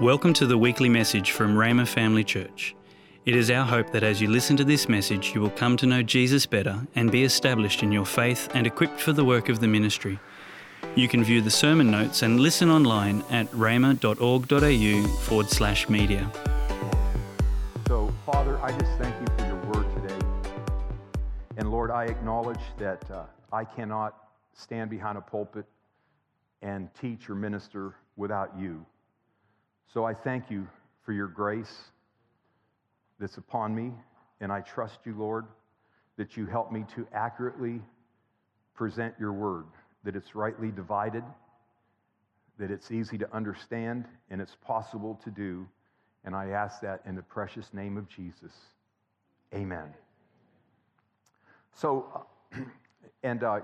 Welcome to the weekly message from Rhema Family Church. It is our hope that as you listen to this message, you will come to know Jesus better and be established in your faith and equipped for the work of the ministry. You can view the sermon notes and listen online at rhema.org.au forward slash media. So, Father, I just thank you for your word today. And Lord, I acknowledge that uh, I cannot stand behind a pulpit and teach or minister without you. So I thank you for your grace that's upon me, and I trust you, Lord, that you help me to accurately present your word, that it's rightly divided, that it's easy to understand, and it's possible to do. And I ask that in the precious name of Jesus. Amen. So, and uh,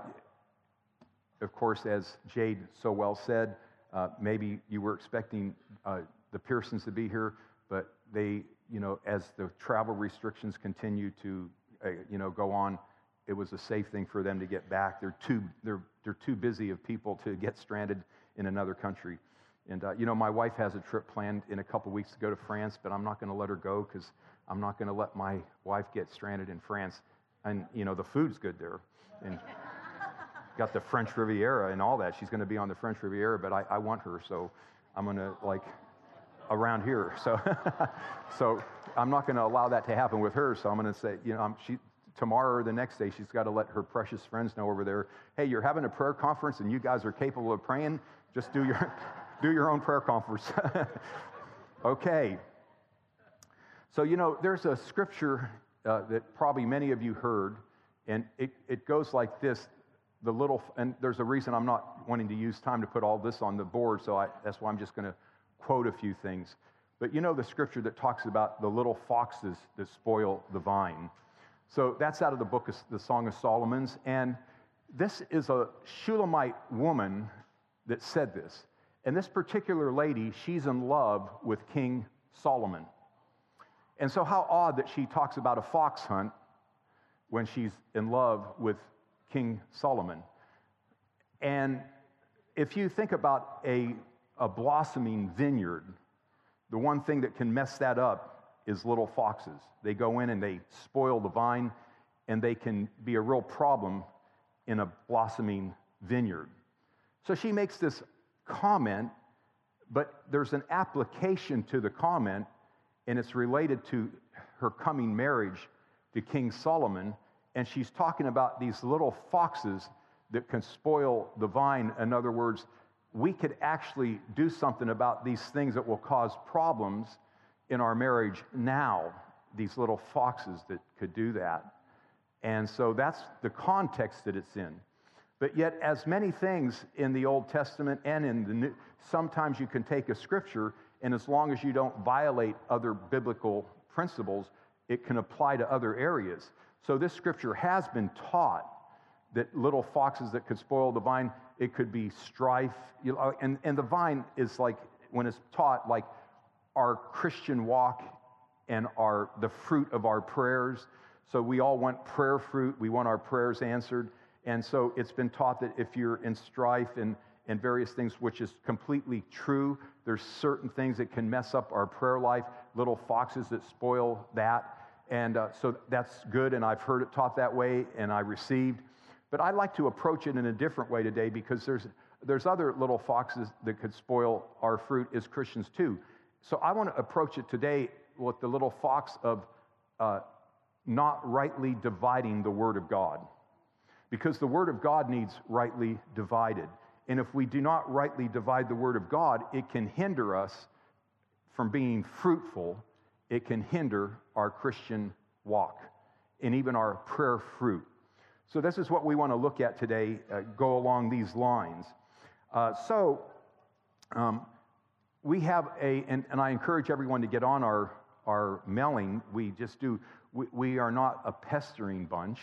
of course, as Jade so well said, uh, maybe you were expecting uh, the Pearsons to be here, but they, you know, as the travel restrictions continue to, uh, you know, go on, it was a safe thing for them to get back. They're too, they're, they're too busy of people to get stranded in another country. And, uh, you know, my wife has a trip planned in a couple weeks to go to France, but I'm not going to let her go because I'm not going to let my wife get stranded in France. And, you know, the food's good there. And got the French Riviera and all that. She's going to be on the French Riviera, but I, I want her, so I'm going to, like, around here. So, so I'm not going to allow that to happen with her. So I'm going to say, you know, I'm, she, tomorrow or the next day, she's got to let her precious friends know over there, hey, you're having a prayer conference and you guys are capable of praying. Just do your, do your own prayer conference. okay. So, you know, there's a scripture uh, that probably many of you heard, and it, it goes like this. The little, and there's a reason I'm not wanting to use time to put all this on the board, so I, that's why I'm just going to quote a few things. But you know the scripture that talks about the little foxes that spoil the vine. So that's out of the book of the Song of Solomon's. And this is a Shulamite woman that said this. And this particular lady, she's in love with King Solomon. And so, how odd that she talks about a fox hunt when she's in love with King Solomon. And if you think about a a blossoming vineyard, the one thing that can mess that up is little foxes. They go in and they spoil the vine, and they can be a real problem in a blossoming vineyard. So she makes this comment, but there's an application to the comment, and it's related to her coming marriage to King Solomon. And she's talking about these little foxes that can spoil the vine. In other words, we could actually do something about these things that will cause problems in our marriage now, these little foxes that could do that. And so that's the context that it's in. But yet, as many things in the Old Testament and in the New, sometimes you can take a scripture, and as long as you don't violate other biblical principles, it can apply to other areas. So this scripture has been taught that little foxes that could spoil the vine it could be strife. And, and the vine is like, when it's taught, like our Christian walk and our, the fruit of our prayers. So we all want prayer fruit, we want our prayers answered. And so it's been taught that if you're in strife and, and various things, which is completely true, there's certain things that can mess up our prayer life, little foxes that spoil that. And uh, so that's good, and I've heard it taught that way, and I received. But I'd like to approach it in a different way today because there's, there's other little foxes that could spoil our fruit as Christians too. So I want to approach it today with the little fox of uh, not rightly dividing the Word of God. Because the Word of God needs rightly divided. And if we do not rightly divide the Word of God, it can hinder us from being fruitful. It can hinder our Christian walk and even our prayer fruit. So, this is what we want to look at today, uh, go along these lines. Uh, so, um, we have a, and, and, I encourage everyone to get on our, our mailing. We just do, we, we are not a pestering bunch.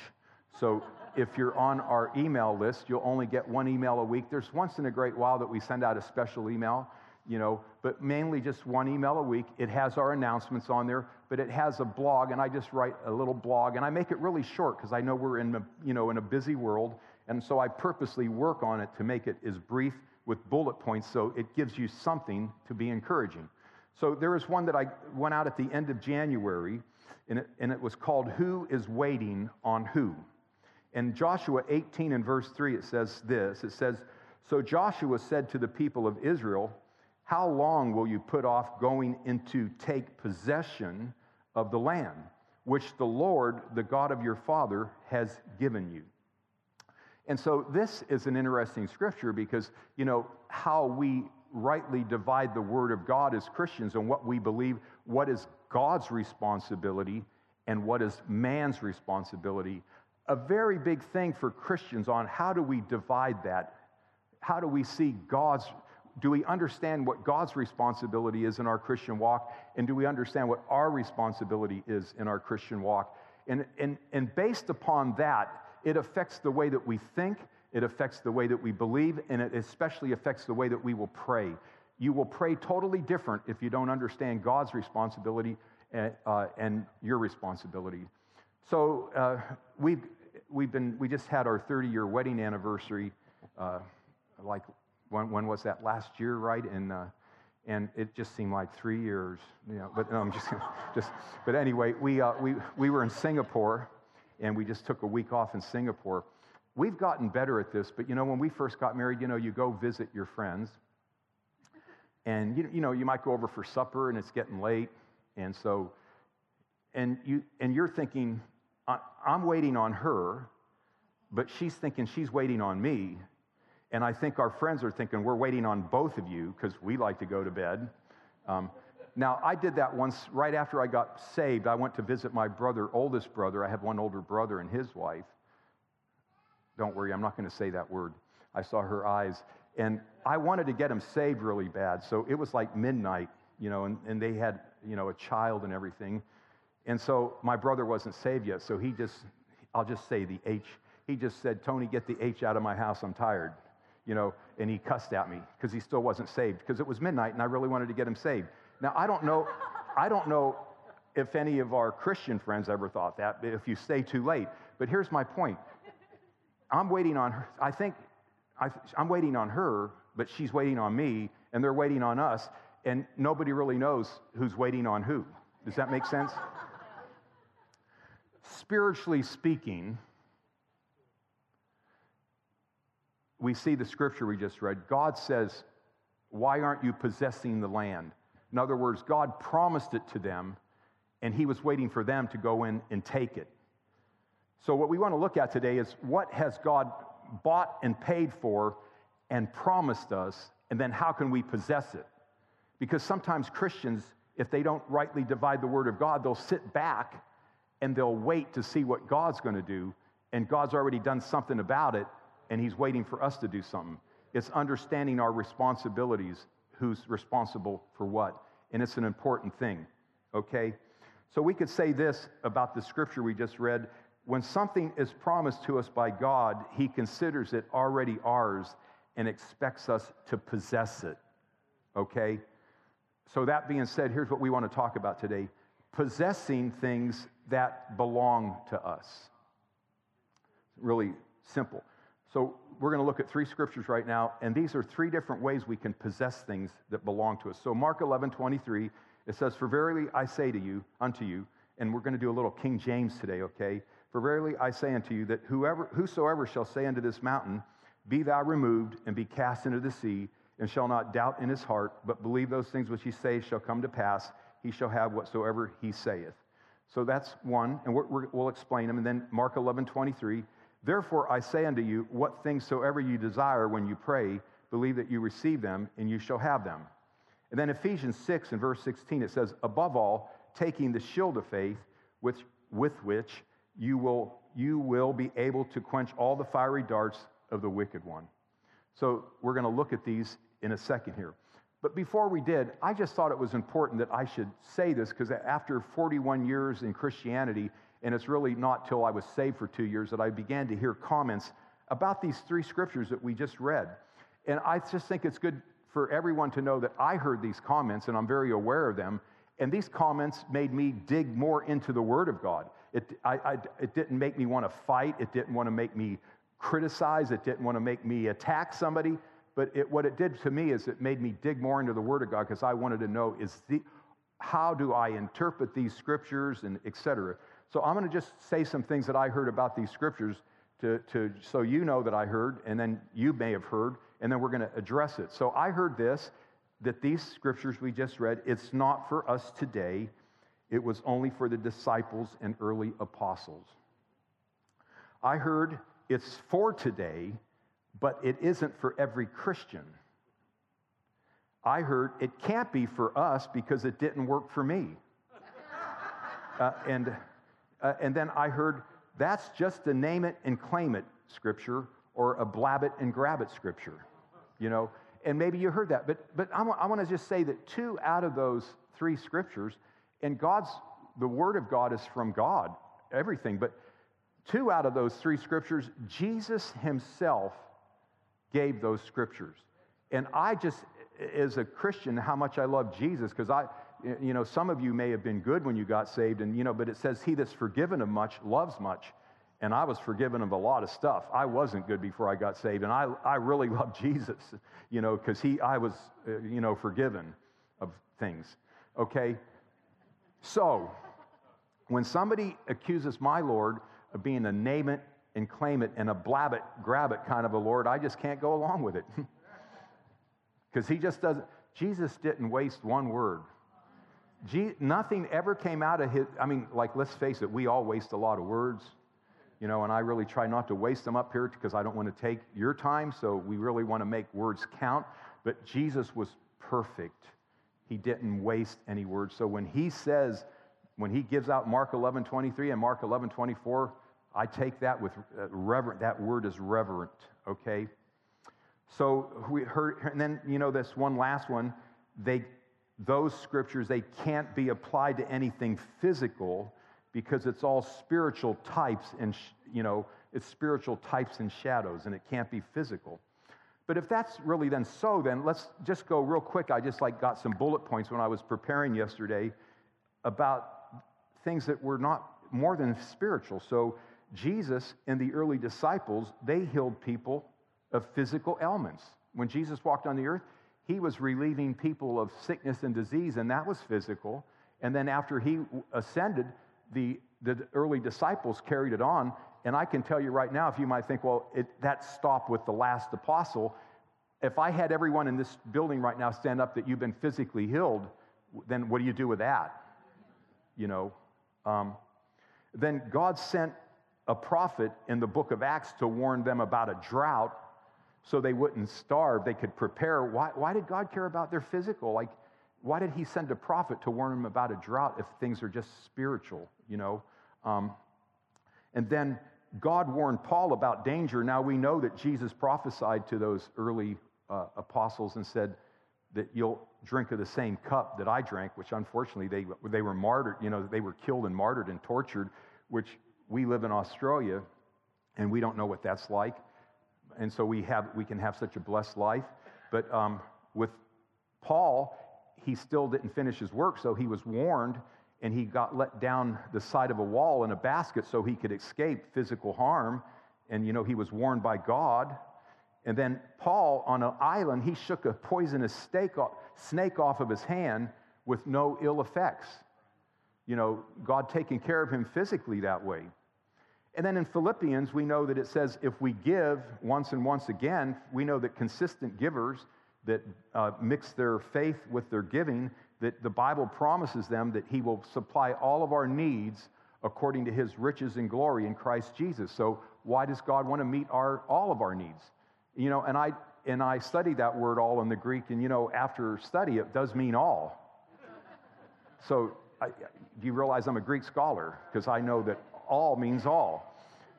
So, if you're on our email list, you'll only get one email a week. There's once in a great while that we send out a special email you know, but mainly just one email a week. It has our announcements on there, but it has a blog, and I just write a little blog, and I make it really short because I know we're in a, you know, in a busy world, and so I purposely work on it to make it as brief with bullet points so it gives you something to be encouraging. So there was one that I went out at the end of January, and it, and it was called Who is Waiting on Who? In Joshua 18 and verse 3, it says this it says, So Joshua said to the people of Israel, How long will you put off going into take possession of the land, which the Lord, the God of your father, has given you? And so this is an interesting scripture because, you know, how we rightly divide the word of God as Christians and what we believe, what is God's responsibility and what is man's responsibility. A very big thing for Christians on how do we divide that? How do we see God's do we understand what God's responsibility is in our Christian walk? And do we understand what our responsibility is in our Christian walk? And, and, and based upon that, it affects the way that we think, it affects the way that we believe, and it especially affects the way that we will pray. You will pray totally different if you don't understand God's responsibility and, uh, and your responsibility. So uh, we've, we've been, we just had our 30 year wedding anniversary, uh, like when, when, was that last year, right? And, uh, and it just seemed like three years, you know, but no, I'm just, just but anyway, we, uh, we, we were in Singapore and we just took a week off in Singapore. We've gotten better at this, but you know, when we first got married, you know, you go visit your friends, and you, you know, you might go over for supper, and it's getting late, and so, and you and you're thinking, I'm waiting on her, but she's thinking she's waiting on me, and I think our friends are thinking we're waiting on both of you because we like to go to bed. Um, now, I did that once right after I got saved. I went to visit my brother, oldest brother. I have one older brother and his wife. Don't worry, I'm not going to say that word. I saw her eyes. And I wanted to get him saved really bad. So it was like midnight, you know, and, and they had, you know, a child and everything. And so my brother wasn't saved yet. So he just, I'll just say the H. He just said, Tony, get the H out of my house. I'm tired. You know, and he cussed at me because he still wasn't saved because it was midnight and I really wanted to get him saved. Now, I don't know, I don't know if any of our Christian friends ever thought that, but if you stay too late. But here's my point. I'm waiting on her. I think I, am waiting on her, but she's waiting on me, and they're waiting on us, and nobody really knows who's waiting on who. Does that make sense? Spiritually speaking, we see the scripture we just read. God says, Why aren't you possessing the land? In other words, God promised it to them, and He was waiting for them to go in and take it. So, what we want to look at today is what has God bought and paid for and promised us, and then how can we possess it? Because sometimes Christians, if they don't rightly divide the Word of God, they'll sit back and they'll wait to see what God's going to do, and God's already done something about it, and He's waiting for us to do something. It's understanding our responsibilities who's responsible for what. And it's an important thing, okay? So we could say this about the scripture we just read. When something is promised to us by God, he considers it already ours and expects us to possess it, okay? So, that being said, here's what we want to talk about today possessing things that belong to us. Really simple. So, we're going to look at three scriptures right now, and these are three different ways we can possess things that belong to us. So, Mark 11, 23, it says, For verily I say to you, unto you, and we're going to do a little King James today, okay? For verily I say unto you that whoever, whosoever shall say unto this mountain, Be thou removed and be cast into the sea, and shall not doubt in his heart, but believe those things which he says shall come to pass, he shall have whatsoever he saith. So that's one, and we will explain them. And then Mark 11, 23, Therefore I say unto you, what things soever you desire when you pray, believe that you receive them, and you shall have them. And then Ephesians 6 and verse 16, it says, Above all, taking the shield of faith, with, with which you will, you will be able to quench all the fiery darts of the wicked one. So we're going to look at these in a second here. But before we did, I just thought it was important that I should say this because after 41 years in Christianity, and it's really not till I was saved for two years that I began to hear comments about these three scriptures that we just read. And I just think it's good for everyone to know that I heard these comments and I'm very aware of them. And these comments made me dig more into the Word of God. It, I, I, it didn't make me want to fight, it didn't want to make me criticize, it didn't want to make me attack somebody, but it, what it did to me is it made me dig more into the Word of God because I wanted to know is the, how do I interpret these scriptures and et cetera. So I'm going to just say some things that I heard about these scriptures to, to, so you know that I heard, and then you may have heard, and then we're going to address it. So I heard this that these scriptures we just read, it's not for us today, it was only for the disciples and early apostles. I heard it's for today, but it isn't for every Christian. I heard it can't be for us because it didn't work for me. Uh, and, uh, and then I heard that's just a name it and claim it scripture or a blab it and grab it scripture, you know. And maybe you heard that, but, but I want to just say that two out of those three scriptures, and God's, the word of God is from God, everything, but two out of those three scriptures, Jesus himself gave those scriptures. And I just, as a Christian, how much I love Jesus, because I, you know, some of you may have been good when you got saved, and, you know, but it says, He that's forgiven of much loves much. And I was forgiven of a lot of stuff. I wasn't good before I got saved, and I, I really love Jesus, you know, because he, I was, uh, you know, forgiven of things. Okay? So, when somebody accuses my Lord of being a name it and claim it and a blab it, grab it kind of a Lord, I just can't go along with it. Because he just doesn't, Jesus didn't waste one word. Nothing ever came out of his, I mean, like, let's face it, we all waste a lot of words, you know, and I really try not to waste them up here because I don't want to take your time, so we really want to make words count. But Jesus was perfect. He didn't waste any words. So when he says, when he gives out Mark 11, 23 and Mark 11, 24, I take that with uh, reverent, that word is reverent, okay? So we heard, and then, you know, this one last one, they, those scriptures, they can't be applied to anything physical because it's all spiritual types and, you know, it's spiritual types and shadows and it can't be physical. But if that's really then so, then let's just go real quick. I just like got some bullet points when I was preparing yesterday about things that were not more than spiritual. So Jesus and the early disciples, they healed people of physical ailments. When Jesus walked on the earth, he was relieving people of sickness and disease, and that was physical. And then after he ascended, the, the early disciples carried it on. And I can tell you right now, if you might think, well, it, that stopped with the last apostle. If I had everyone in this building right now stand up that you've been physically healed, then what do you do with that? You know, um, then God sent a prophet in the book of Acts to warn them about a drought so they wouldn't starve. They could prepare. Why, why did God care about their physical? Like, why did he send a prophet to warn them about a drought if things are just spiritual, you know? Um, and then God warned Paul about danger. Now we know that Jesus prophesied to those early uh, apostles and said that you'll drink of the same cup that I drank, which unfortunately they, they were martyred, you know, they were killed and martyred and tortured, which we live in Australia and we don't know what that's like and so we, have, we can have such a blessed life. But um, with Paul, he still didn't finish his work, so he was warned and he got let down the side of a wall in a basket so he could escape physical harm. And, you know, he was warned by God. And then Paul, on an island, he shook a poisonous snake off of his hand with no ill effects. You know, God taking care of him physically that way. And then in Philippians, we know that it says if we give once and once again, we know that consistent givers that uh, mix their faith with their giving, that the Bible promises them that He will supply all of our needs according to His riches and glory in Christ Jesus. So why does God want to meet our, all of our needs? You know, and I, and I study that word all in the Greek, and you know, after study, it does mean all. So I, do you realize I'm a Greek scholar? Because I know that all means all.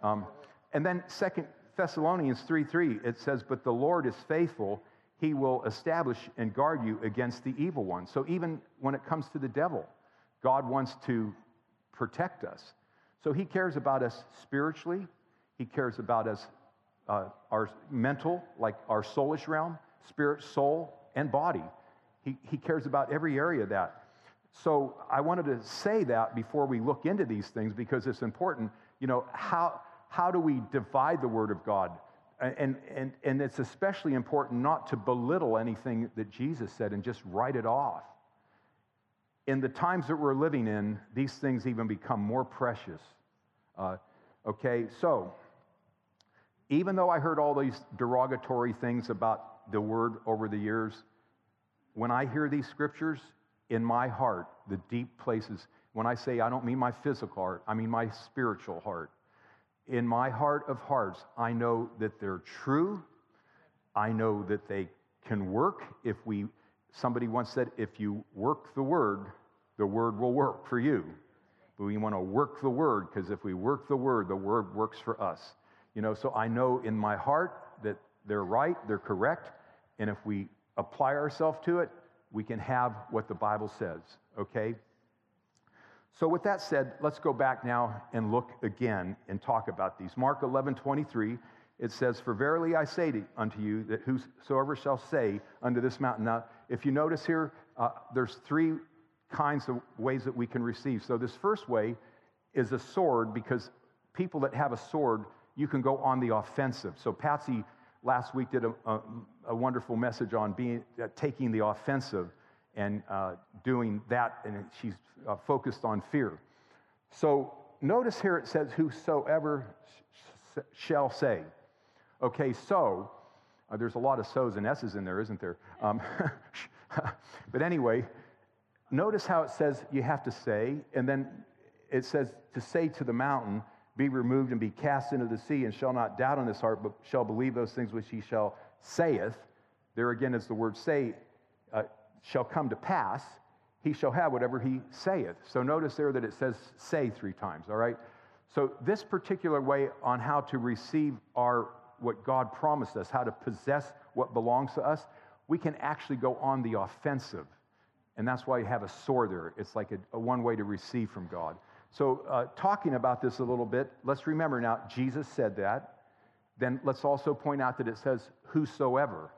Um, and then Second Thessalonians 3 3, it says, But the Lord is faithful. He will establish and guard you against the evil one. So even when it comes to the devil, God wants to protect us. So he cares about us spiritually. He cares about us, uh, our mental, like our soulish realm, spirit, soul, and body. He, he cares about every area of that. So I wanted to say that before we look into these things because it's important. You know, how, how do we divide the Word of God? and, and, and it's especially important not to belittle anything that Jesus said and just write it off. In the times that we're living in, these things even become more precious. Uh, okay, so even though I heard all these derogatory things about the word over the years, when I hear these scriptures, in my heart, the deep places, when I say I don't mean my physical heart, I mean my spiritual heart. In my heart of hearts, I know that they're true. I know that they can work if we, somebody once said, if you work the word, the word will work for you. But we want to work the word because if we work the word, the word works for us. You know, so I know in my heart that they're right, they're correct, and if we apply ourselves to it, we can have what the Bible says, okay? So, with that said, let's go back now and look again and talk about these. Mark 11 23, it says, For verily I say to, unto you that whosoever shall say unto this mountain. Now, if you notice here, uh, there's three kinds of ways that we can receive. So, this first way is a sword because people that have a sword, you can go on the offensive. So, Patsy last week did a, a, a wonderful message on being, uh, taking the offensive and uh, doing that, and she's uh, focused on fear. So notice here it says, Whosoever sh- shall say. Okay, so uh, there's a lot of so's and s's in there, isn't there? Um, but anyway, notice how it says you have to say, and then it says to say to the mountain, be removed and be cast into the sea, and shall not doubt in his heart, but shall believe those things which he shall saith. There again is the word say, uh, shall come to pass. He shall have whatever he saith. So notice there that it says say three times, all right? So this particular way on how to receive our what God promised us, how to possess what belongs to us, we can actually go on the offensive. And that's why you have a sword there. It's like a, a one way to receive from God. So, uh, talking about this a little bit, let's remember now, Jesus said that. Then let's also point out that it says, whosoever.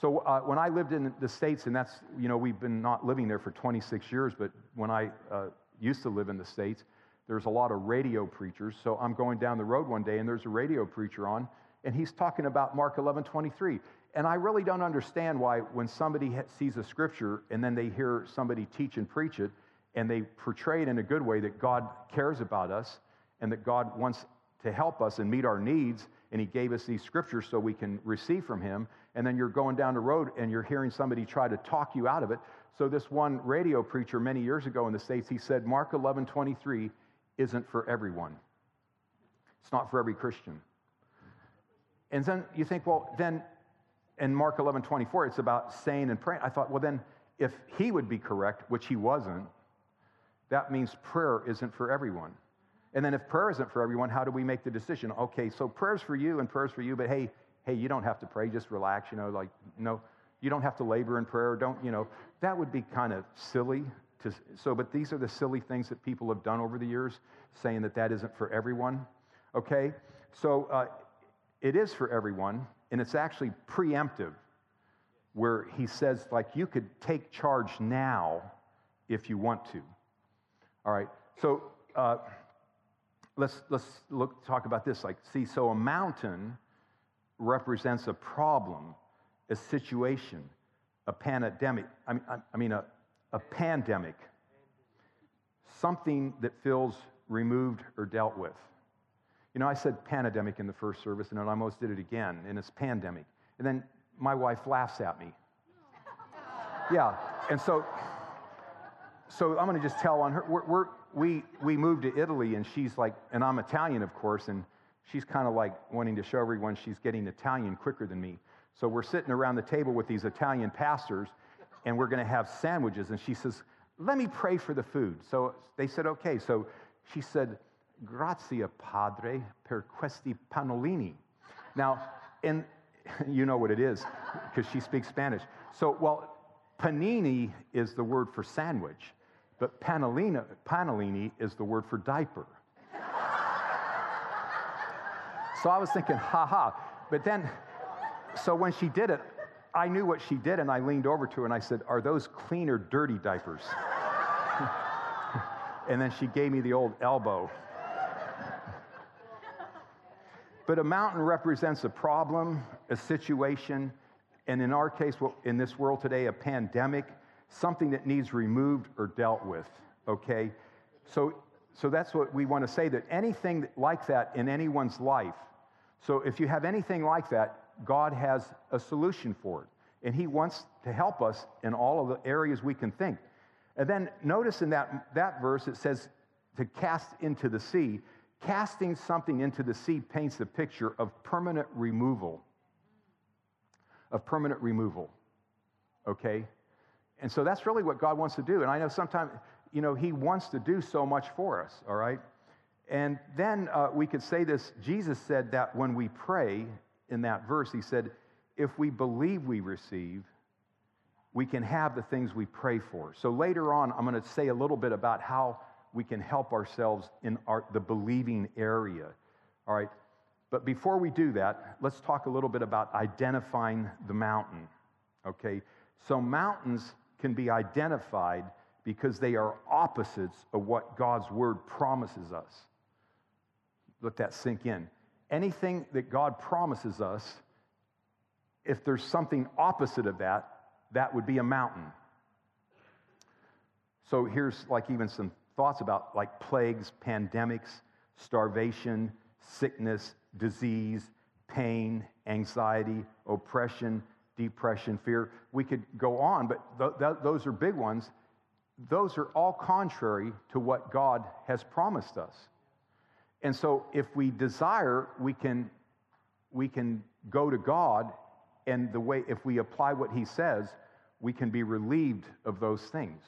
So, uh, when I lived in the States, and that's, you know, we've been not living there for 26 years, but when I uh, used to live in the States, there's a lot of radio preachers. So, I'm going down the road one day, and there's a radio preacher on, and he's talking about Mark 11 23. And I really don't understand why, when somebody sees a scripture and then they hear somebody teach and preach it, and they portray it in a good way that God cares about us and that God wants to help us and meet our needs. And He gave us these scriptures so we can receive from Him. And then you're going down the road and you're hearing somebody try to talk you out of it. So, this one radio preacher many years ago in the States, he said, Mark 11 23 isn't for everyone, it's not for every Christian. And then you think, well, then in Mark 11 24, it's about saying and praying. I thought, well, then if he would be correct, which he wasn't, that means prayer isn't for everyone. And then if prayer isn't for everyone, how do we make the decision? Okay, so prayer's for you and prayer's for you, but hey, hey, you don't have to pray, just relax, you know, like, no, you don't have to labor in prayer, don't, you know, that would be kind of silly to, so, but these are the silly things that people have done over the years, saying that that isn't for everyone, okay? So uh, it is for everyone, and it's actually preemptive, where he says, like, you could take charge now if you want to. All right, so uh, let's, let's look, talk about this. Like, see, so a mountain represents a problem, a situation, a pandemic. I mean, I mean a, a pandemic, something that feels removed or dealt with. You know, I said pandemic in the first service, and then I almost did it again, and it's pandemic. And then my wife laughs at me. Yeah, and so so I'm going to just tell on her. We're, we're, we we moved to Italy, and she's like, and I'm Italian, of course, and she's kind of like wanting to show everyone she's getting Italian quicker than me. So we're sitting around the table with these Italian pastors, and we're going to have sandwiches. And she says, "Let me pray for the food." So they said, "Okay." So she said, "Grazie, Padre, per questi pannolini." Now, and you know what it is because she speaks Spanish. So, well, panini is the word for sandwich. But pannolini, pannolini is the word for diaper. so I was thinking, ha ha. But then, so when she did it, I knew what she did, and I leaned over to her and I said, Are those clean or dirty diapers? and then she gave me the old elbow. But a mountain represents a problem, a situation, and in our case, in this world today, a pandemic, something that needs removed or dealt with, okay? So, so that's what we want to say that anything like that in anyone's life, so if you have anything like that, God has a solution for it. And He wants to help us in all of the areas we can think. And then notice in that, that verse it says to cast into the sea. Casting something into the sea paints a picture of permanent removal. Of permanent removal. Okay? And so that's really what God wants to do. And I know sometimes, you know, He wants to do so much for us, all right? And then uh, we could say this Jesus said that when we pray in that verse, He said, if we believe we receive, we can have the things we pray for. So later on, I'm going to say a little bit about how we can help ourselves in our, the believing area. All right. But before we do that, let's talk a little bit about identifying the mountain. Okay. So mountains can be identified because they are opposites of what God's word promises us. Let that sink in. Anything that God promises us, if there's something opposite of that, that would be a mountain. So here's like even some thoughts about like plagues, pandemics, starvation, sickness, disease, pain, anxiety, oppression, depression, fear. We could go on, but th- th- those are big ones. Those are all contrary to what God has promised us. And so if we desire, we can, we can go to God, and the way, if we apply what He says, we can be relieved of those things.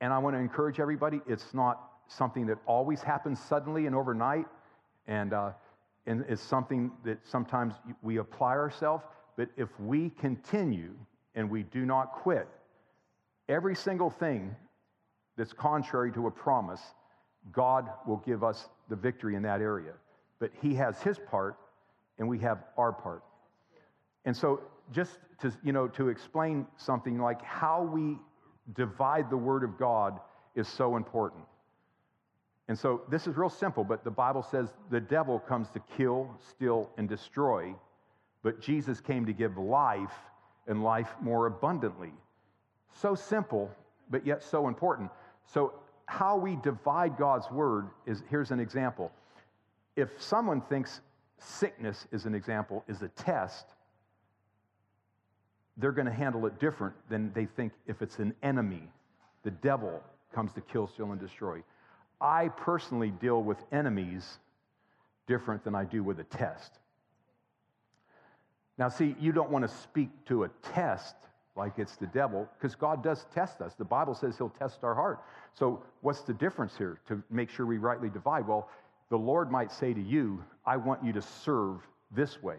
And I want to encourage everybody it's not something that always happens suddenly and overnight, and, uh, and it's something that sometimes we apply ourselves. But if we continue and we do not quit, every single thing that's contrary to a promise, God will give us the victory in that area. But He has His part, and we have our part. And so, just to, you know, to explain something like how we divide the Word of God is so important. And so this is real simple, but the Bible says the devil comes to kill, steal, and destroy, but Jesus came to give life and life more abundantly. So simple, but yet so important. So, how we divide God's word is here's an example. If someone thinks sickness is an example, is a test, they're going to handle it different than they think if it's an enemy. The devil comes to kill, steal, and destroy. I personally deal with enemies different than I do with a test. Now, see, you don't want to speak to a test like it's the devil because God does test us. The Bible says he'll test our heart. So, what's the difference here to make sure we rightly divide? Well, the Lord might say to you, I want you to serve this way.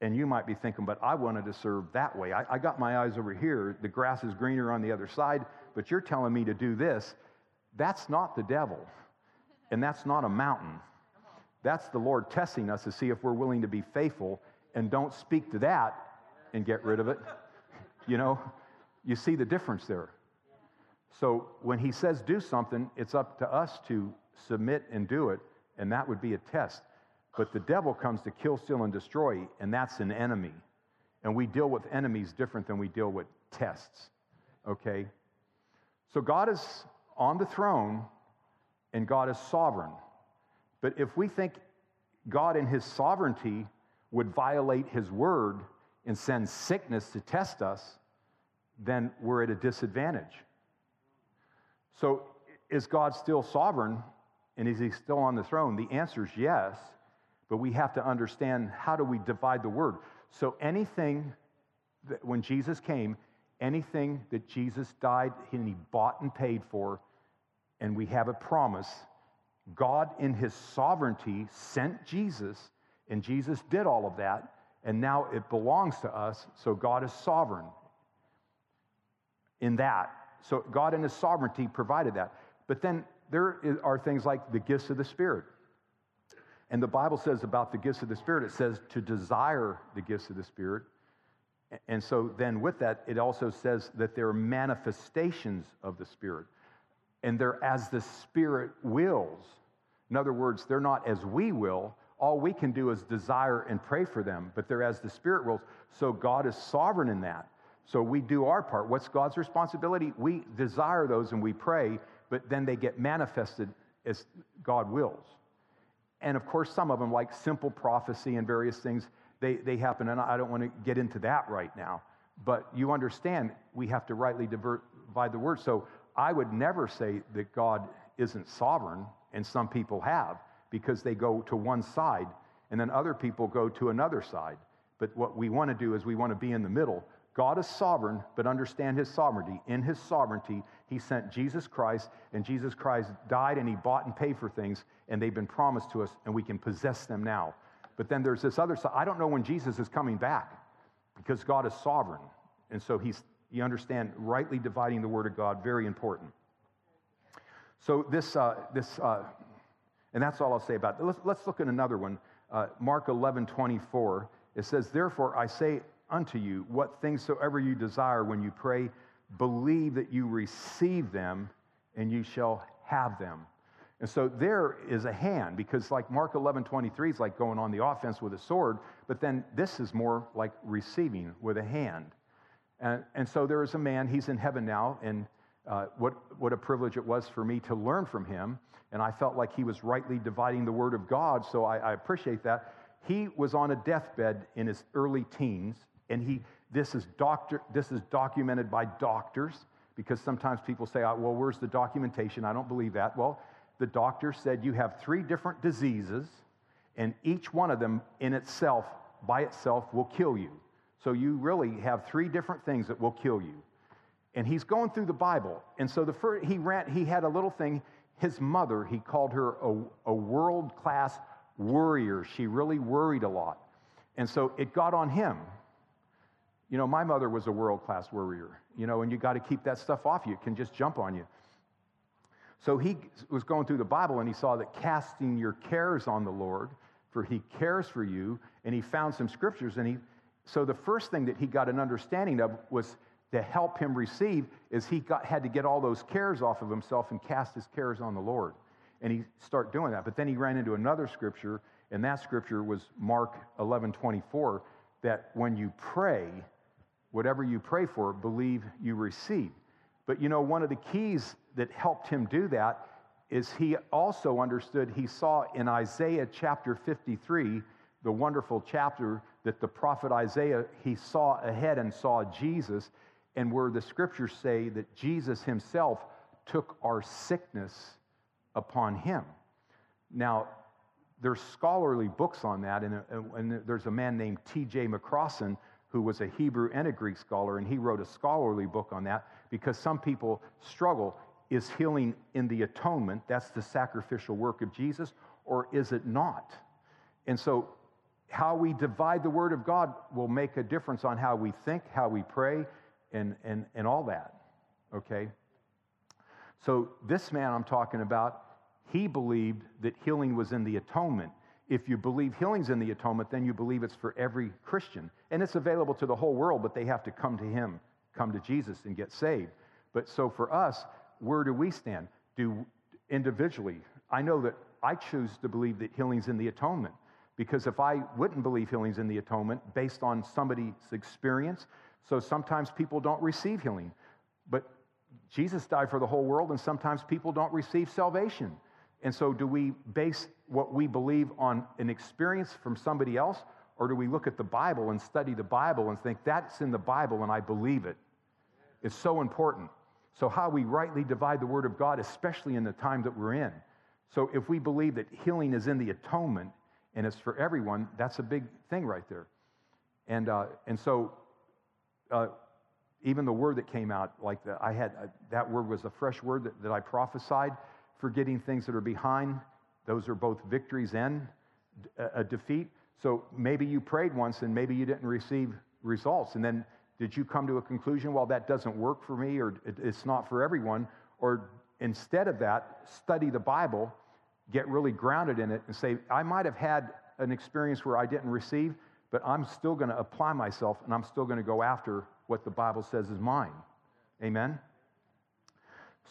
And you might be thinking, but I wanted to serve that way. I, I, got my eyes over here. The grass is greener on the other side, but you're telling me to do this. That's not the devil, and that's not a mountain. That's the Lord testing us to see if we're willing to be faithful and don't speak to that and get rid of it. You know, you see the difference there. So when He says do something, it's up to us to submit and do it, and that would be a test. But the devil comes to kill, steal, and destroy, and that's an enemy. And we deal with enemies different than we deal with tests. Okay? So God is on the throne, and God is sovereign. But if we think God in his sovereignty would violate his word and send sickness to test us, then we're at a disadvantage. So, is God still sovereign and is he still on the throne? The answer is yes. But we have to understand how do we divide the word. So anything that when Jesus came, anything that Jesus died and he bought and paid for, and we have a promise, God in his sovereignty sent Jesus, and Jesus did all of that, and now it belongs to us, so God is sovereign in that. So God in his sovereignty provided that. But then there are things like the gifts of the Spirit. And the Bible says about the gifts of the Spirit, it says to desire the gifts of the Spirit. And so then with that, it also says that there are manifestations of the Spirit. And they're as the Spirit wills. In other words, they're not as we will. All we can do is desire and pray for them, but they're as the Spirit rules. So God is sovereign in that. So we do our part. What's God's responsibility? We desire those and we pray, but then they get manifested as God wills. And of course, some of them, like simple prophecy and various things, they, they happen. And I don't want to get into that right now. But you understand, we have to rightly divide the word. So I would never say that God isn't sovereign, and some people have, because they go to one side, and then other people go to another side. But what we want to do is we want to be in the middle. God is sovereign, but understand his sovereignty. In his sovereignty, he sent Jesus Christ, and Jesus Christ died and he bought and paid for things, and they've been promised to us, and we can possess them now. But then there's this other side. I don't know when Jesus is coming back because God is sovereign. And so he's, you understand, rightly dividing the word of God, very important. So this, uh, this uh, and that's all I'll say about it. Let's, let's look at another one. Uh, Mark 11, 24. It says, Therefore I say unto you, what things soever you desire when you pray, believe that you receive them and you shall have them. And so there is a hand, because like Mark 11, 23 is like going on the offense with a sword, but then this is more like receiving with a hand. And, and so there is a man, he's in heaven now, and uh, what, what a privilege it was for me to learn from him. And I felt like he was rightly dividing the word of God, so I, I appreciate that. He was on a deathbed in his early teens, and he, this, is doctor, this is documented by doctors because sometimes people say, ah, well, where's the documentation? I don't believe that. Well, the doctor said you have three different diseases, and each one of them in itself, by itself, will kill you. So you really have three different things that will kill you. And he's going through the Bible. And so the first, he, ran, he had a little thing. His mother, he called her a, a world class worrier. She really worried a lot. And so it got on him. You know, my mother was a world class worrier, you know, and you got to keep that stuff off you. It can just jump on you. So he was going through the Bible and he saw that casting your cares on the Lord, for he cares for you, and he found some scriptures. And he, so the first thing that he got an understanding of was to help him receive is he got, had to get all those cares off of himself and cast his cares on the Lord. And he start doing that. But then he ran into another scripture, and that scripture was Mark 11 24, that when you pray, whatever you pray for, believe you receive. But you know, one of the keys that helped him do that is he also understood, he saw in Isaiah chapter 53, the wonderful chapter that the prophet Isaiah, he saw ahead and saw Jesus, and where the scriptures say that Jesus himself took our sickness upon him. Now, there's scholarly books on that, and, and there's a man named T.J. McCrossan who was a Hebrew and a Greek scholar, and he wrote a scholarly book on that because some people struggle. Is healing in the atonement, that's the sacrificial work of Jesus, or is it not? And so, how we divide the Word of God will make a difference on how we think, how we pray, and, and, and all that. Okay? So, this man I'm talking about, he believed that healing was in the atonement. If you believe healing's in the atonement, then you believe it's for every Christian. And it's available to the whole world, but they have to come to him, come to Jesus and get saved. But so for us, where do we stand? Do individually, I know that I choose to believe that healing's in the atonement. Because if I wouldn't believe healing's in the atonement based on somebody's experience, so sometimes people don't receive healing. But Jesus died for the whole world, and sometimes people don't receive salvation. And so, do we base what we believe on an experience from somebody else, or do we look at the Bible and study the Bible and think that's in the Bible and I believe it? It's so important. So, how we rightly divide the Word of God, especially in the time that we're in. So, if we believe that healing is in the atonement and it's for everyone, that's a big thing right there. And, uh, and so, uh, even the word that came out, like the, I had, uh, that word was a fresh word that, that I prophesied forgetting things that are behind. Those are both victories and a defeat. So maybe you prayed once and maybe you didn't receive results. And then did you come to a conclusion, well, that doesn't work for me or it's not for everyone? Or instead of that, study the Bible, get really grounded in it, and say, I might have had an experience where I didn't receive, but I'm still going to apply myself and I'm still going to go after what the Bible says is mine. Amen?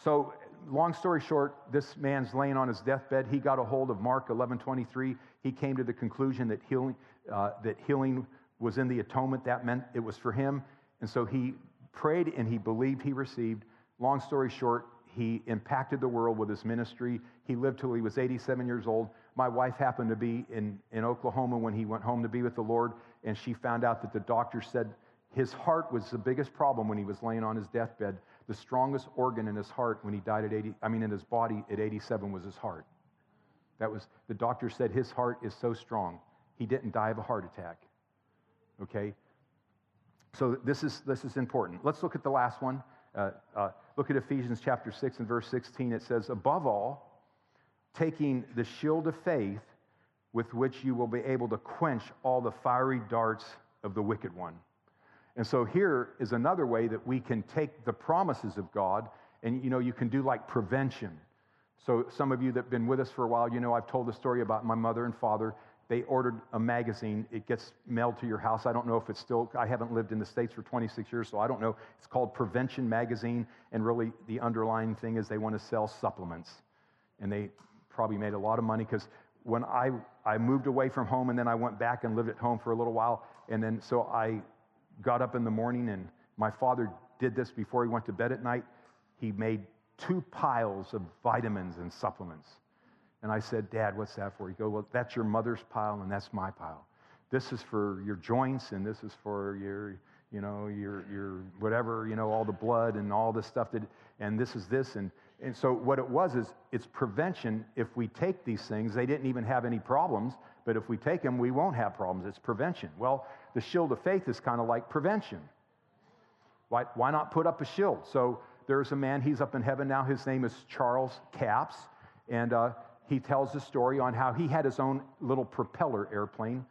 So long story short, this man's laying on his deathbed. He got a hold of Mark 11 23. He came to the conclusion that healing, uh, that healing was in the atonement. That meant it was for him. And so he prayed and he believed he received. Long story short, he impacted the world with his ministry. He lived till he was 87 years old. My wife happened to be in, in Oklahoma when he went home to be with the Lord, and she found out that the doctor said his heart was the biggest problem when he was laying on his deathbed. The strongest organ in his heart when he died at 80, I mean, in his body at 87 was his heart. That was, the doctor said his heart is so strong. He didn't die of a heart attack. Okay? So this is, this is important. Let's look at the last one. Uh, uh, look at Ephesians chapter 6 and verse 16. It says, Above all, taking the shield of faith with which you will be able to quench all the fiery darts of the wicked one. And so here is another way that we can take the promises of God and you know you can do like prevention. So some of you that've been with us for a while, you know I've told the story about my mother and father. They ordered a magazine. It gets mailed to your house. I don't know if it's still I haven't lived in the states for 26 years, so I don't know. It's called Prevention Magazine and really the underlying thing is they want to sell supplements. And they probably made a lot of money cuz when I I moved away from home and then I went back and lived at home for a little while and then so I got up in the morning, and my father did this before he went to bed at night. He made two piles of vitamins and supplements. And I said, Dad, what's that for? He goes, Well, that's your mother's pile, and that's my pile. This is for your joints, and this is for your, you know, your, your whatever, you know, all the blood and all the stuff that, and this is this. And, and so what it was is it's prevention. If we take these things, they didn't even have any problems, but if we take them, we won't have problems. It's prevention. Well, the shield of faith is kind of like prevention. Why, why not put up a shield? So there's a man, he's up in heaven now. His name is Charles Capps. And uh, he tells a story on how he had his own little propeller airplane.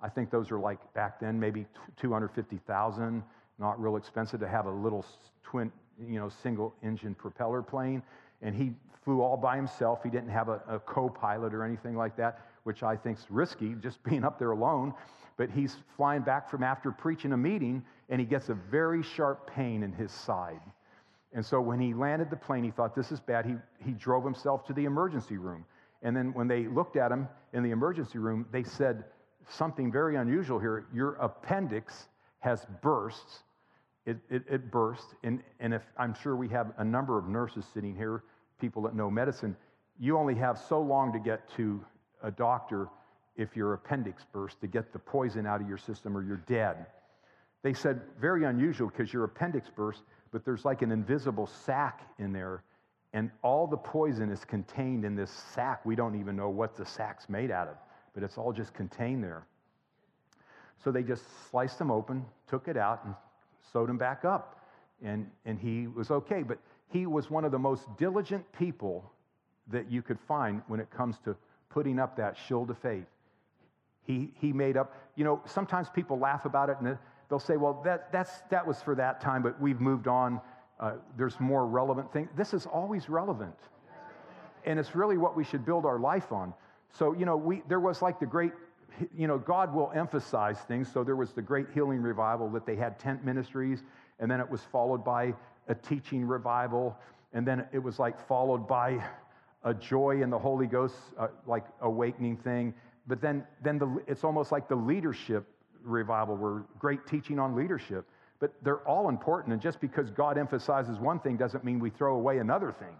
I think those are like back then, maybe 250,000, not real expensive to have a little twin, you know, single engine propeller plane. And he flew all by himself. He didn't have a, a co pilot or anything like that, which I think's risky, just being up there alone but he's flying back from after preaching a meeting and he gets a very sharp pain in his side. And so when he landed the plane, he thought, this is bad. He, he drove himself to the emergency room. And then when they looked at him in the emergency room, they said something very unusual here. Your appendix has burst. It, it, it burst. And, and if I'm sure we have a number of nurses sitting here, people that know medicine, you only have so long to get to a doctor if your appendix bursts to get the poison out of your system or you're dead. They said, very unusual because your appendix burst, but there's like an invisible sac in there, and all the poison is contained in this sac. We don't even know what the sac's made out of, but it's all just contained there. So they just sliced them open, took it out, and sewed him back up. And, and he was okay. But he was one of the most diligent people that you could find when it comes to putting up that shield of faith. He, he made up, you know, sometimes people laugh about it and they'll say, well, that, that's, that was for that time, but we've moved on. Uh, there's more relevant things. This is always relevant. And it's really what we should build our life on. So, you know, we, there was like the great, you know, God will emphasize things. So there was the great healing revival that they had tent ministries, and then it was followed by a teaching revival, and then it was like followed by a joy in the Holy Ghost, uh, like awakening thing, but then, then the, it's almost like the leadership revival, where great teaching on leadership. But they're all important. And just because God emphasizes one thing doesn't mean we throw away another thing.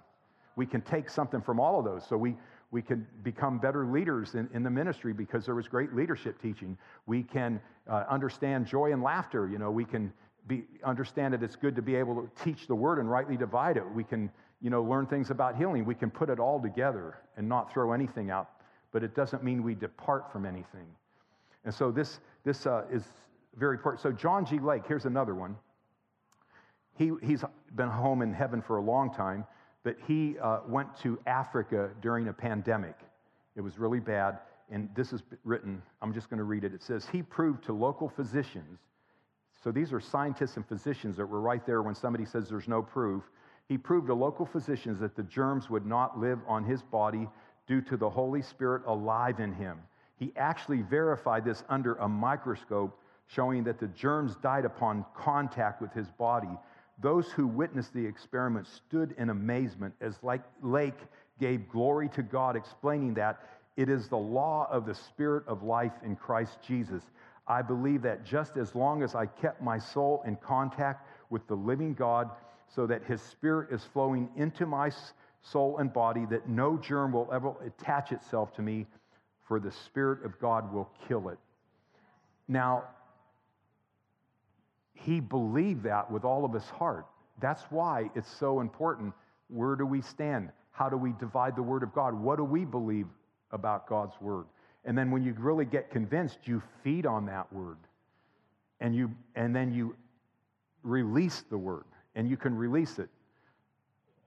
We can take something from all of those. So we, we can become better leaders in, in the ministry because there was great leadership teaching. We can uh, understand joy and laughter. You know, we can be, understand that it's good to be able to teach the word and rightly divide it. We can, you know, learn things about healing. We can put it all together and not throw anything out but it doesn't mean we depart from anything. And so this, this uh, is very important. So, John G. Lake, here's another one. He, he's been home in heaven for a long time, but he uh, went to Africa during a pandemic. It was really bad. And this is written, I'm just going to read it. It says, He proved to local physicians, so these are scientists and physicians that were right there when somebody says there's no proof. He proved to local physicians that the germs would not live on his body due to the Holy Spirit alive in him. He actually verified this under a microscope, showing that the germs died upon contact with his body. Those who witnessed the experiment stood in amazement as Lake gave glory to God, explaining that it is the law of the Spirit of life in Christ Jesus. I believe that just as long as I kept my soul in contact with the living God, so that his spirit is flowing into my soul and body, that no germ will ever attach itself to me, for the Spirit of God will kill it. Now, he believed that with all of his heart. That's why it's so important. Where do we stand? How do we divide the Word of God? What do we believe about God's Word? And then when you really get convinced, you feed on that Word. And, you, and then you release the Word. And you can release it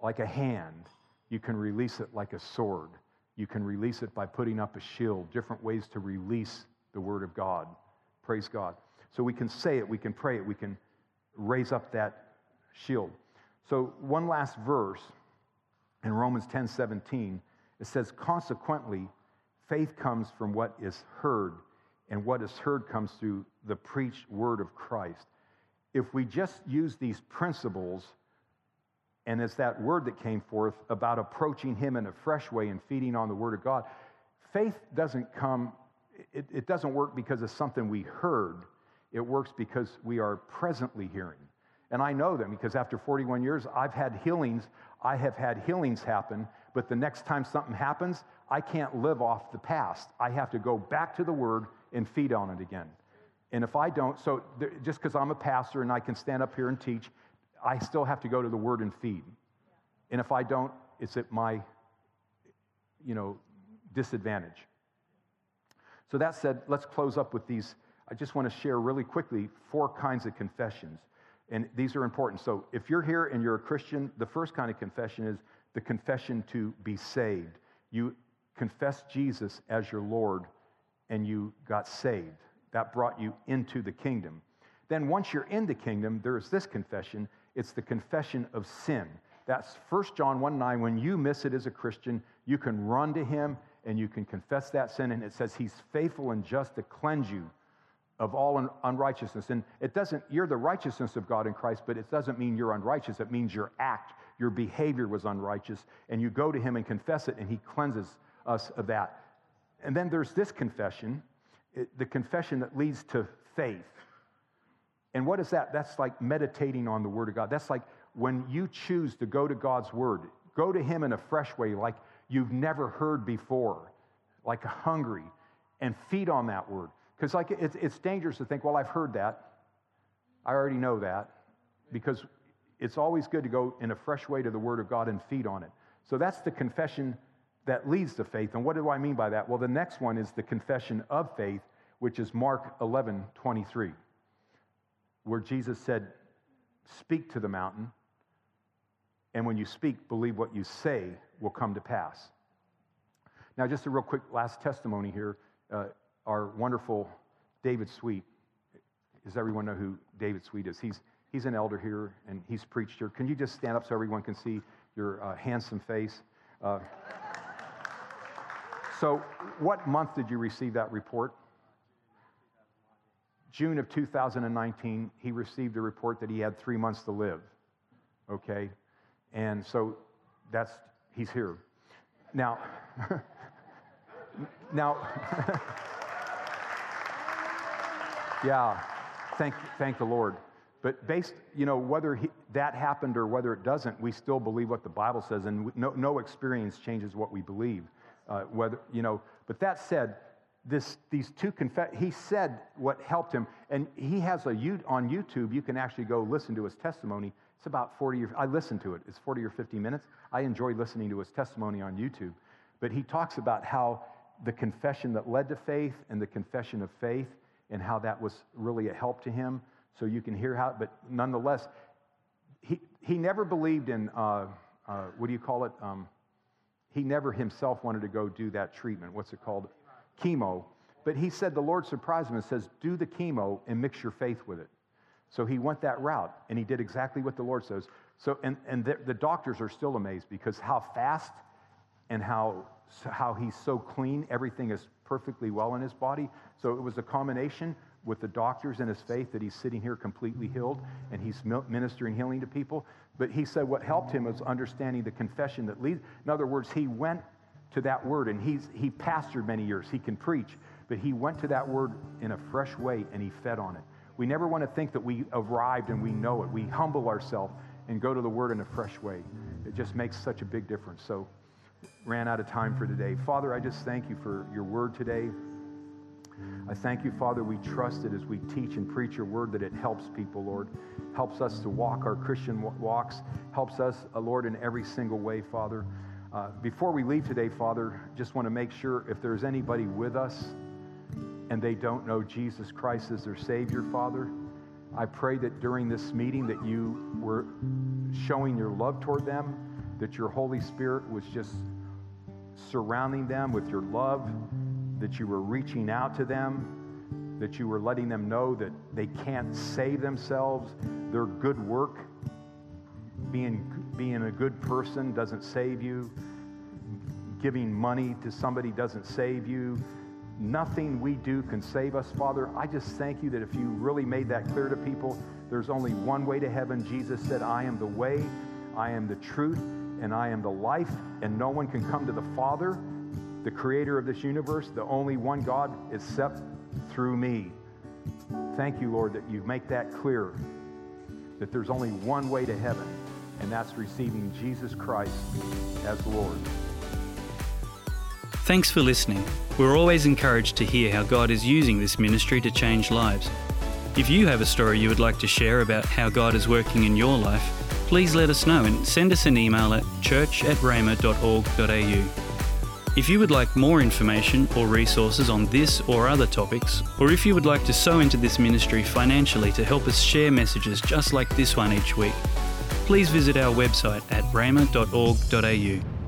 like a hand, you can release it like a sword. You can release it by putting up a shield, different ways to release the Word of God. Praise God. So we can say it, we can pray it, we can raise up that shield. So, one last verse in Romans 10 17, it says, Consequently, faith comes from what is heard, and what is heard comes through the preached word of Christ. If we just use these principles, and it's that word that came forth about approaching Him in a fresh way and feeding on the Word of God, faith doesn't come, it, it doesn't work because it's something we heard it works because we are presently hearing. And I know them because after 41 years, I've had healings. I have had healings happen, but the next time something happens, I can't live off the past. I have to go back to the Word and feed on it again. And if I don't, so just because I'm a pastor and I can stand up here and teach, I still have to go to the Word and feed. And if I don't, it's at my, you know, disadvantage. So that said, let's close up with these I just want to share really quickly four kinds of confessions. And these are important. So if you're here and you're a Christian, the first kind of confession is the confession to be saved. You confess Jesus as your Lord and you got saved. That brought you into the kingdom. Then once you're in the kingdom, there's this confession. It's the confession of sin. That's 1 John 1 9. When you miss it as a Christian, you can run to him and you can confess that sin. And it says he's faithful and just to cleanse you of all unrighteousness. And it doesn't, you're the righteousness of God in Christ, but it doesn't mean you're unrighteous. It means your act, your behavior was unrighteous. And you go to Him and confess it, and He cleanses us of that. And then there's this confession, the confession that leads to faith. And what is that? That's like meditating on the Word of God. That's like when you choose to go to God's Word, go to Him in a fresh way, like you've never heard before, like a hungry, and feed on that Word. Because like it's, it's dangerous to think, well, I've heard that. I already know that. Because it's always good to go in a fresh way to the Word of God and feed on it. So that's the confession that leads to faith. And what do I mean by that? Well, the next one is the confession of faith, which is Mark 11 23, where Jesus said, Speak to the mountain, and when you speak, believe what you say will come to pass. Now, just a real quick last testimony here. Uh, our wonderful David Sweet. Does everyone know who David Sweet is? He's, he's an elder here and he's preached here. Can you just stand up so everyone can see your uh, handsome face? Uh, so, what month did you receive that report? June of 2019, he received a report that he had three months to live. Okay? And so that's, he's here. Now, now, Yeah, thank, thank the Lord. But based, you know, whether he, that happened or whether it doesn't, we still believe what the Bible says, and no, no experience changes what we believe. Uh, whether, you know, but that said, this, these two confess, he said what helped him, and he has a you on YouTube. You can actually go listen to his testimony. It's about 40 or I listened to it. It's 40 or 50 minutes. I enjoy listening to his testimony on YouTube. But he talks about how the confession that led to faith and the confession of faith and how that was really a help to him. So you can hear how, but nonetheless, he, he never believed in, uh, uh, what do you call it? Um, he never himself wanted to go do that treatment. What's it called? Chemo. But he said the Lord surprised him and says, do the chemo and mix your faith with it. So he went that route and he did exactly what the Lord says. So, and, and the, the doctors are still amazed because how fast and how, how he's so clean, everything is perfectly well in his body. So it was a combination, with the doctors and his faith that he's sitting here completely healed and he's ministering healing to people. But he said what helped him was understanding the confession that leads. In other words, he went to that word and he's, he pastored many years. He can preach, but he went to that word in a fresh way and he fed on it. We never want to think that we arrived and we know it. We humble ourselves and go to the word in a fresh way. It just makes such a big difference. So, ran out of time for today. Father, I just thank you for your word today. I thank you, Father, we trust it as we teach and preach your word that it helps people, Lord. Helps us to walk our Christian walks, helps us, uh, Lord, in every single way, Father. Uh, before we leave today, Father, just want to make sure if there's anybody with us and they don't know Jesus Christ as their Savior, Father, I pray that during this meeting that you were showing your love toward them, that your Holy Spirit was just surrounding them with your love, that you were reaching out to them, that you were letting them know that they can't save themselves. Their good work, being, being a good person, doesn't save you. Giving money to somebody doesn't save you. Nothing we do can save us, Father. I just thank you that if you really made that clear to people, there's only one way to heaven. Jesus said, I am the way, I am the truth, and I am the life, and no one can come to the Father the creator of this universe, the only one God, except through me. Thank you, Lord, that you make that clear that there's only one way to heaven, and that's receiving Jesus Christ as Lord. Thanks for listening. We're always encouraged to hear how God is using this ministry to change lives. If you have a story you would like to share about how God is working in your life, please let us know and send us an email at church at rhema.org.au. If you would like more information or resources on this or other topics, or if you would like to sow into this ministry financially to help us share messages just like this one each week, please visit our website at rhema.org.au.